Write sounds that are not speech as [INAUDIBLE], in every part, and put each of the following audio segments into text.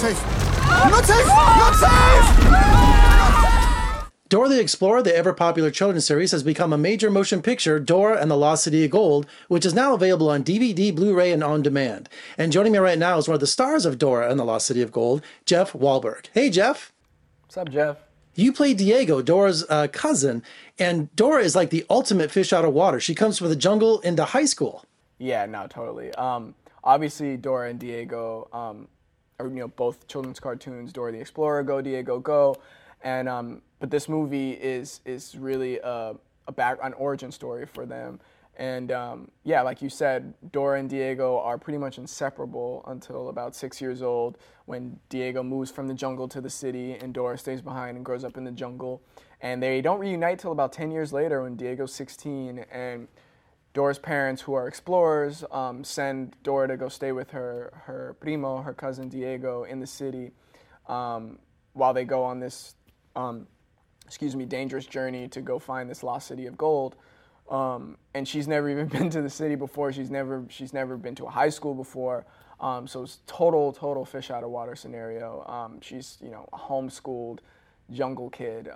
safe. You're not safe. Not safe. Dora the Explorer, the ever popular children's series, has become a major motion picture, Dora and the Lost City of Gold, which is now available on DVD, Blu ray, and on demand. And joining me right now is one of the stars of Dora and the Lost City of Gold, Jeff Wahlberg. Hey, Jeff. What's up, Jeff? You play Diego, Dora's uh, cousin, and Dora is like the ultimate fish out of water. She comes from the jungle into high school. Yeah, no, totally. Um, obviously, Dora and Diego um, are you know both children's cartoons. Dora the Explorer, Go Diego Go, and um, but this movie is is really a, a back an origin story for them. And um, yeah, like you said, Dora and Diego are pretty much inseparable until about six years old, when Diego moves from the jungle to the city, and Dora stays behind and grows up in the jungle. And they don't reunite till about 10 years later when Diego's 16, and Dora's parents, who are explorers, um, send Dora to go stay with her her primo, her cousin Diego, in the city, um, while they go on this um, excuse me, dangerous journey to go find this lost city of gold. Um, and she's never even [LAUGHS] been to the city before. She's never she's never been to a high school before. Um, so it's total total fish out of water scenario. Um, she's you know a homeschooled jungle kid.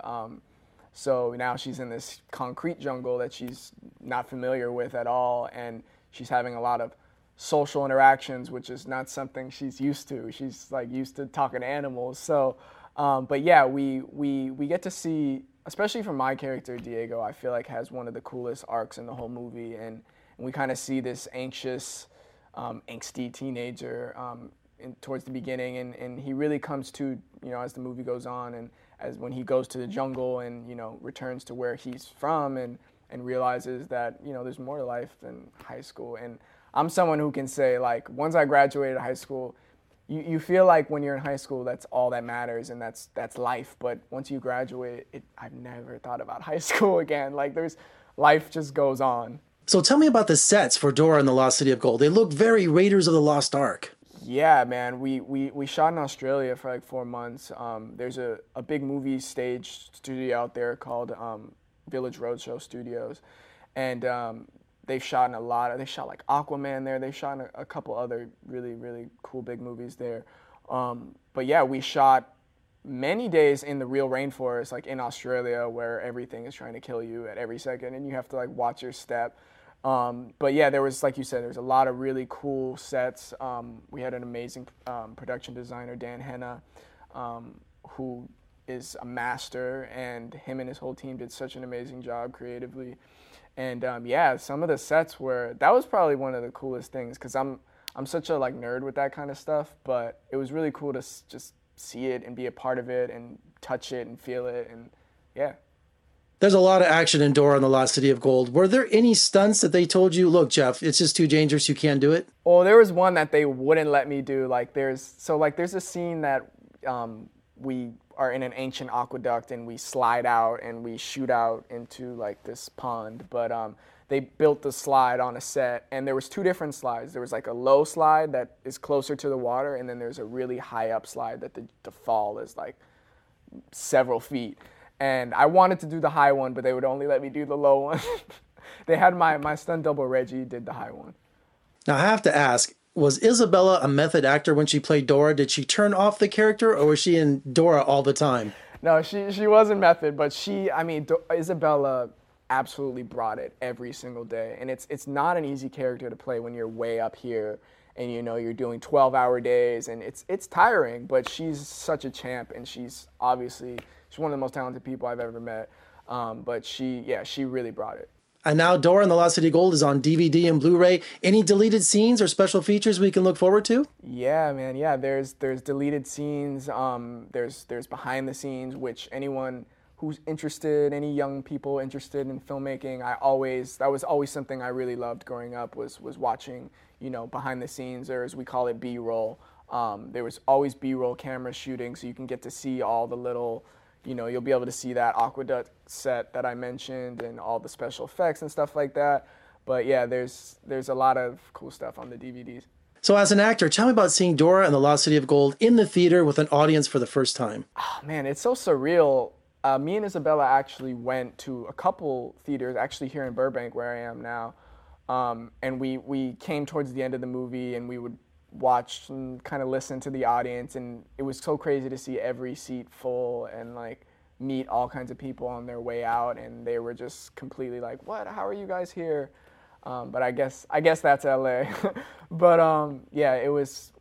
So now she's in this concrete jungle that she's not familiar with at all, and she's having a lot of social interactions, which is not something she's used to. She's like used to talking to animals. So um, but yeah, we, we, we get to see, especially from my character, Diego, I feel like has one of the coolest arcs in the whole movie. And, and we kind of see this anxious, um, angsty teenager um, in, towards the beginning. And, and he really comes to, you know, as the movie goes on and as when he goes to the jungle and, you know, returns to where he's from and, and realizes that, you know, there's more to life than high school. And I'm someone who can say, like, once I graduated high school, you, you feel like when you're in high school that's all that matters and that's that's life but once you graduate it, i've never thought about [LAUGHS] high school again like there's life just goes on so tell me about the sets for dora and the lost city of gold they look very raiders of the lost ark yeah man we we, we shot in australia for like four months um, there's a, a big movie stage studio out there called um, village roadshow studios and um, they've shot in a lot of, they shot like Aquaman there. They shot a, a couple other really, really cool big movies there. Um, but yeah, we shot many days in the real rainforest, like in Australia, where everything is trying to kill you at every second, and you have to like watch your step. Um, but yeah, there was, like you said, there's a lot of really cool sets. Um, we had an amazing um, production designer, Dan Hennah, um, who is a master, and him and his whole team did such an amazing job creatively. And um, yeah, some of the sets were that was probably one of the coolest things because I'm I'm such a like nerd with that kind of stuff. But it was really cool to s- just see it and be a part of it and touch it and feel it and yeah. There's a lot of action in Dora and the Lost City of Gold. Were there any stunts that they told you, look, Jeff, it's just too dangerous, you can't do it? Well, there was one that they wouldn't let me do. Like there's so like there's a scene that um, we are in an ancient aqueduct and we slide out and we shoot out into like this pond. But um, they built the slide on a set and there was two different slides. There was like a low slide that is closer to the water and then there's a really high up slide that the, the fall is like several feet. And I wanted to do the high one, but they would only let me do the low one. [LAUGHS] they had my, my stunt double Reggie did the high one. Now I have to ask, was Isabella a method actor when she played Dora? Did she turn off the character, or was she in Dora all the time? No, she she wasn't method, but she, I mean, Do- Isabella absolutely brought it every single day, and it's it's not an easy character to play when you're way up here, and you know you're doing 12-hour days, and it's it's tiring. But she's such a champ, and she's obviously she's one of the most talented people I've ever met. Um, but she, yeah, she really brought it. And now Dora and the Lost City Gold is on DVD and Blu-ray. Any deleted scenes or special features we can look forward to? Yeah, man. Yeah, there's there's deleted scenes. Um, there's there's behind the scenes, which anyone who's interested, any young people interested in filmmaking, I always that was always something I really loved growing up was was watching, you know, behind the scenes or as we call it B-roll. Um, there was always B-roll camera shooting, so you can get to see all the little you know, you'll be able to see that aqueduct set that I mentioned and all the special effects and stuff like that. But yeah, there's there's a lot of cool stuff on the DVDs. So as an actor, tell me about seeing Dora and the Lost City of Gold in the theater with an audience for the first time. Oh, man, it's so surreal. Uh, me and Isabella actually went to a couple theaters, actually here in Burbank, where I am now, um, and we we came towards the end of the movie, and we would watch and kind of listen to the audience, and it was so crazy to see every seat full and like meet all kinds of people on their way out, and they were just completely like, "What? How are you guys here?" Um, but I guess I guess that's LA. [LAUGHS] but um, yeah, it was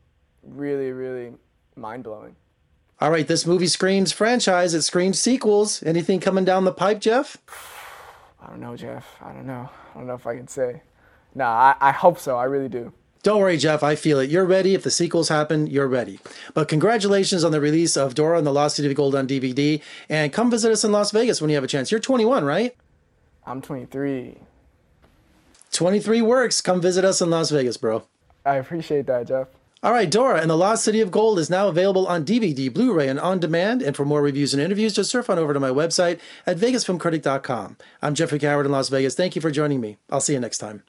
really really mind blowing. All right, this movie screams franchise. It screams sequels. Anything coming down the pipe, Jeff? [SIGHS] I don't know, Jeff. I don't know. I don't know if I can say. Nah, I, I hope so. I really do. Don't worry, Jeff. I feel it. You're ready. If the sequels happen, you're ready. But congratulations on the release of Dora and the Lost City of Gold on DVD. And come visit us in Las Vegas when you have a chance. You're 21, right? I'm 23. 23 works. Come visit us in Las Vegas, bro. I appreciate that, Jeff. All right, Dora and the Lost City of Gold is now available on DVD, Blu ray, and on demand. And for more reviews and interviews, just surf on over to my website at vegasfilmcritic.com. I'm Jeffrey Howard in Las Vegas. Thank you for joining me. I'll see you next time.